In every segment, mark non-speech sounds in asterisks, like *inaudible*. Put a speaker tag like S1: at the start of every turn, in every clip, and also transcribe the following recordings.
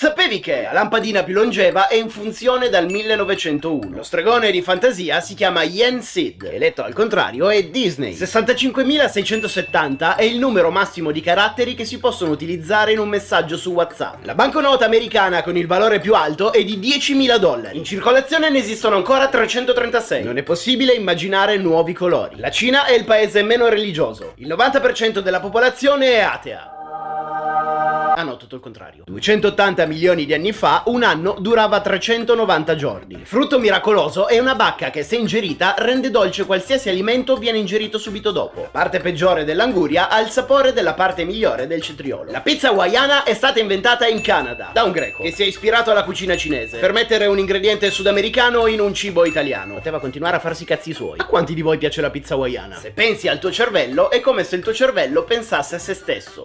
S1: Sapevi che la lampadina più longeva è in funzione dal 1901? Lo stregone di fantasia si chiama Yen Sid, e letto al contrario è Disney. 65.670 è il numero massimo di caratteri che si possono utilizzare in un messaggio su WhatsApp. La banconota americana con il valore più alto è di 10.000 dollari. In circolazione ne esistono ancora 336. Non è possibile immaginare nuovi colori. La Cina è il paese meno religioso. Il 90% della popolazione è atea. Ah no, tutto il contrario. 280 milioni di anni fa, un anno durava 390 giorni. Il frutto miracoloso è una bacca che, se ingerita, rende dolce qualsiasi alimento viene ingerito subito dopo. La parte peggiore dell'anguria ha il sapore della parte migliore del cetriolo. La pizza hawaiana è stata inventata in Canada da un greco che si è ispirato alla cucina cinese per mettere un ingrediente sudamericano in un cibo italiano. Poteva continuare a farsi i cazzi suoi. A quanti di voi piace la pizza hawaiana? Se pensi al tuo cervello, è come se il tuo cervello pensasse a se stesso.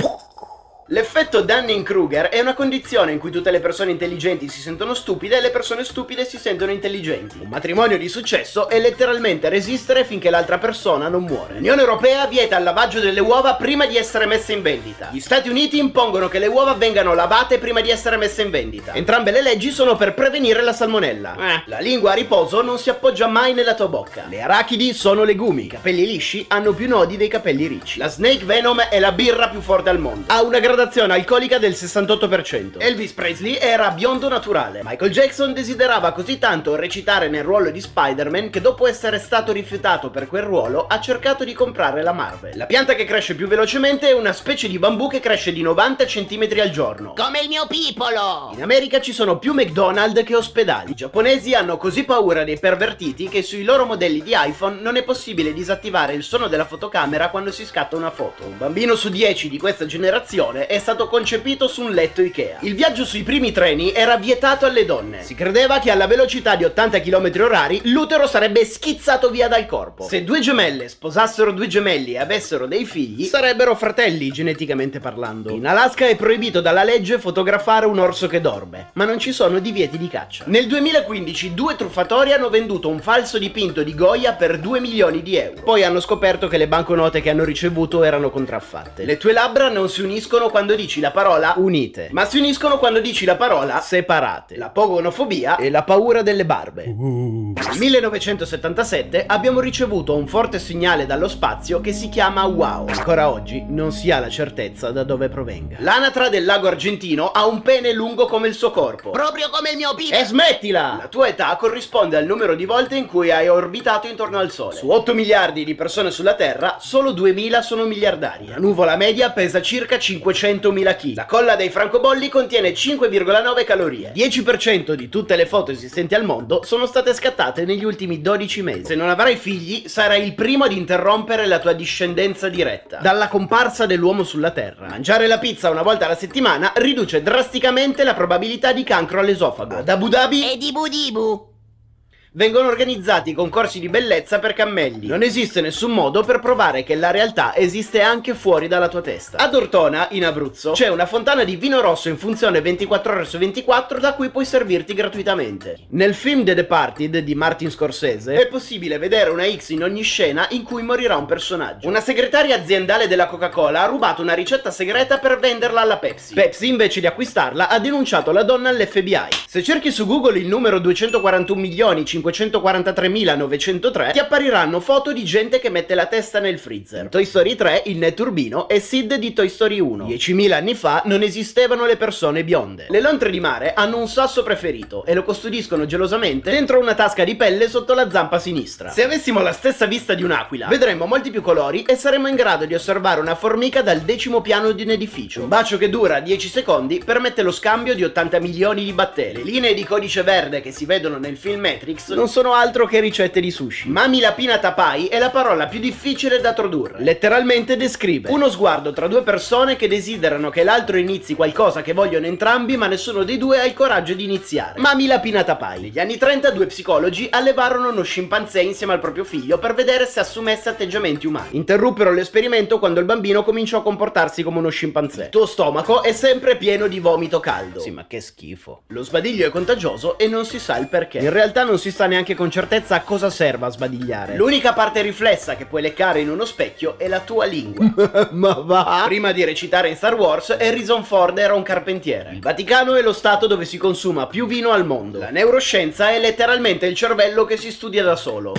S1: L'effetto Dunning-Kruger è una condizione in cui tutte le persone intelligenti si sentono stupide e le persone stupide si sentono intelligenti. Un matrimonio di successo è letteralmente resistere finché l'altra persona non muore. L'Unione Europea vieta il lavaggio delle uova prima di essere messe in vendita. Gli Stati Uniti impongono che le uova vengano lavate prima di essere messe in vendita. Entrambe le leggi sono per prevenire la salmonella.
S2: Eh.
S1: La lingua a riposo non si appoggia mai nella tua bocca. Le arachidi sono legumi. I capelli lisci hanno più nodi dei capelli ricci. La Snake Venom è la birra più forte al mondo. Ha una gradazione alcolica del 68%. Elvis Presley era biondo naturale. Michael Jackson desiderava così tanto recitare nel ruolo di Spider-Man che dopo essere stato rifiutato per quel ruolo ha cercato di comprare la Marvel. La pianta che cresce più velocemente è una specie di bambù che cresce di 90 cm al giorno.
S2: Come il mio pipolo!
S1: In America ci sono più McDonald's che ospedali. I giapponesi hanno così paura dei pervertiti che sui loro modelli di iPhone non è possibile disattivare il suono della fotocamera quando si scatta una foto. Un bambino su 10 di questa generazione è stato concepito su un letto Ikea. Il viaggio sui primi treni era vietato alle donne. Si credeva che alla velocità di 80 km orari l'utero sarebbe schizzato via dal corpo. Se due gemelle sposassero due gemelli e avessero dei figli, sarebbero fratelli geneticamente parlando. In Alaska è proibito dalla legge fotografare un orso che dorme, ma non ci sono divieti di caccia. Nel 2015 due truffatori hanno venduto un falso dipinto di Goya per 2 milioni di euro. Poi hanno scoperto che le banconote che hanno ricevuto erano contraffatte. Le tue labbra non si uniscono quando dici la parola unite, ma si uniscono quando dici la parola separate. La pogonofobia e la paura delle barbe. Nel 1977 abbiamo ricevuto un forte segnale dallo spazio che si chiama WOW. Ancora oggi non si ha la certezza da dove provenga. L'anatra del lago argentino ha un pene lungo come il suo corpo.
S2: Proprio come il mio pipolo!
S1: E smettila! La tua età corrisponde al numero di volte in cui hai orbitato intorno al Sole. Su 8 miliardi di persone sulla Terra, solo 2000 sono miliardari. La nuvola media pesa circa 500.000 kg. La colla dei francobolli contiene 5,9 calorie. 10% di tutte le foto esistenti al mondo sono state scattate negli ultimi 12 mesi. Se non avrai figli, sarai il primo ad interrompere la tua discendenza diretta. Dalla comparsa dell'uomo sulla Terra. Mangiare la pizza una volta alla settimana riduce drasticamente la probabilità di cancro all'esofago. Ad Abu Dhabi
S2: E dibu dibu!
S1: Vengono organizzati concorsi di bellezza per cammelli. Non esiste nessun modo per provare che la realtà esiste anche fuori dalla tua testa. Ad Ortona, in Abruzzo, c'è una fontana di vino rosso in funzione 24 ore su 24 da cui puoi servirti gratuitamente. Nel film The Departed di Martin Scorsese è possibile vedere una X in ogni scena in cui morirà un personaggio. Una segretaria aziendale della Coca-Cola ha rubato una ricetta segreta per venderla alla Pepsi. Pepsi, invece di acquistarla, ha denunciato la donna all'FBI. Se cerchi su Google il numero 241 milioni 543.903 ti appariranno foto di gente che mette la testa nel freezer. Toy Story 3 il netturbino è Sid di Toy Story 1. 10.000 anni fa non esistevano le persone bionde. Le lontre di mare hanno un sasso preferito e lo custodiscono gelosamente dentro una tasca di pelle sotto la zampa sinistra. Se avessimo la stessa vista di un'aquila, vedremmo molti più colori e saremmo in grado di osservare una formica dal decimo piano di un edificio. Un bacio che dura 10 secondi permette lo scambio di 80 milioni di batteri. Le linee di codice verde che si vedono nel film Matrix non sono altro che ricette di sushi. Mami Lapina Tapai è la parola più difficile da tradurre. Letteralmente descrive uno sguardo tra due persone che desiderano che l'altro inizi qualcosa che vogliono entrambi, ma nessuno dei due ha il coraggio di iniziare. Mami Lapina Tapai. Negli anni 30 due psicologi allevarono uno scimpanzé insieme al proprio figlio per vedere se assumesse atteggiamenti umani. Interruppero l'esperimento quando il bambino cominciò a comportarsi come uno scimpanzé. Il tuo stomaco è sempre pieno di vomito caldo.
S2: Sì, ma che schifo.
S1: Lo sbadiglio è contagioso e non si sa il perché. In realtà non si sa neanche con certezza a cosa serva sbadigliare. L'unica parte riflessa che puoi leccare in uno specchio è la tua lingua. *laughs*
S2: ma va?
S1: Prima di recitare in Star Wars, Harrison Ford era un carpentiere. Il Vaticano è lo stato dove si consuma più vino al mondo. La neuroscienza è letteralmente il cervello che si studia da solo.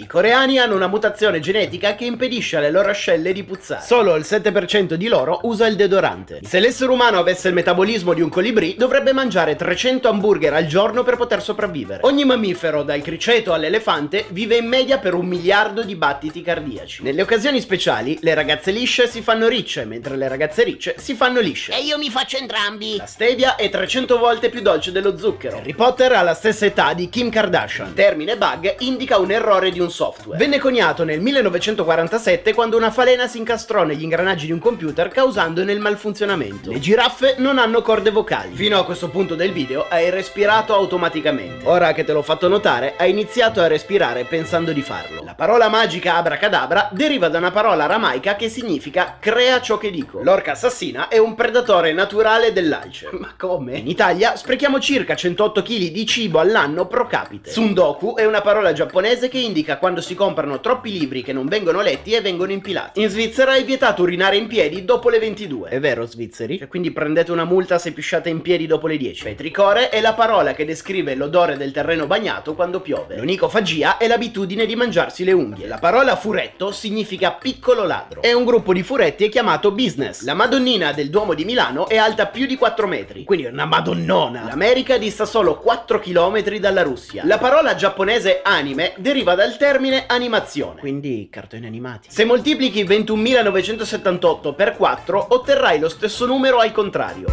S1: I coreani hanno una mutazione genetica che impedisce alle loro ascelle di puzzare. Solo il 7% di loro usa il deodorante. Se l'essere umano avesse il metabolismo di un colibrì, dovrebbe mangiare 300 hamburger al giorno per poter sopravvivere. Ogni mammifero, dal criceto all'elefante, vive in media per un miliardo di battiti cardiaci. Nelle occasioni speciali, le ragazze lisce si fanno ricce, mentre le ragazze ricce si fanno lisce.
S2: E io mi faccio entrambi.
S1: La stevia è 300 volte più dolce dello zucchero. Harry Potter ha la stessa età di Kim Kardashian. Il termine bug indica un errore di un software. Venne coniato nel 1947 quando una falena si incastrò negli ingranaggi di un computer causandone il malfunzionamento. Le giraffe non hanno corde vocali. Fino a questo punto del video hai respirato automaticamente. Ora che te l'ho fatto notare, hai iniziato a respirare pensando di farlo. La parola magica abracadabra deriva da una parola aramaica che significa crea ciò che dico. L'orca assassina è un predatore naturale dell'alce. Ma come? In Italia sprechiamo circa 108 kg di cibo all'anno pro capite. Sundoku è una parola giapponese che indica quando si comprano troppi libri che non vengono letti e vengono impilati. In Svizzera è vietato urinare in piedi dopo le 22. È vero, svizzeri? Cioè, quindi prendete una multa se pisciate in piedi dopo le 10. Petricore è la parola che descrive l'odore del terreno bagnato quando piove. L'onicofagia è l'abitudine di mangiarsi le unghie. La parola furetto significa piccolo ladro. E un gruppo di furetti è chiamato business. La Madonnina del Duomo di Milano è alta più di 4 metri. Quindi è una madonnona. L'America dista solo 4 km dalla Russia. La parola giapponese anime deriva dal termine animazione.
S2: Quindi cartoni animati.
S1: Se moltiplichi 21.978 per 4, otterrai lo stesso numero al contrario.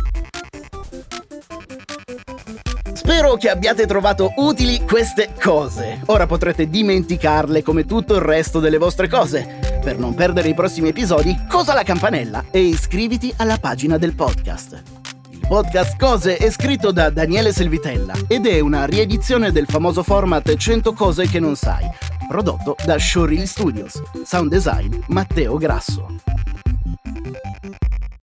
S1: Spero che abbiate trovato utili queste cose. Ora potrete dimenticarle come tutto il resto delle vostre cose. Per non perdere i prossimi episodi, cosa la campanella e iscriviti alla pagina del podcast. Il podcast Cose è scritto da Daniele Selvitella ed è una riedizione del famoso format 100 cose che non sai, prodotto da Showreel Studios. Sound design Matteo Grasso.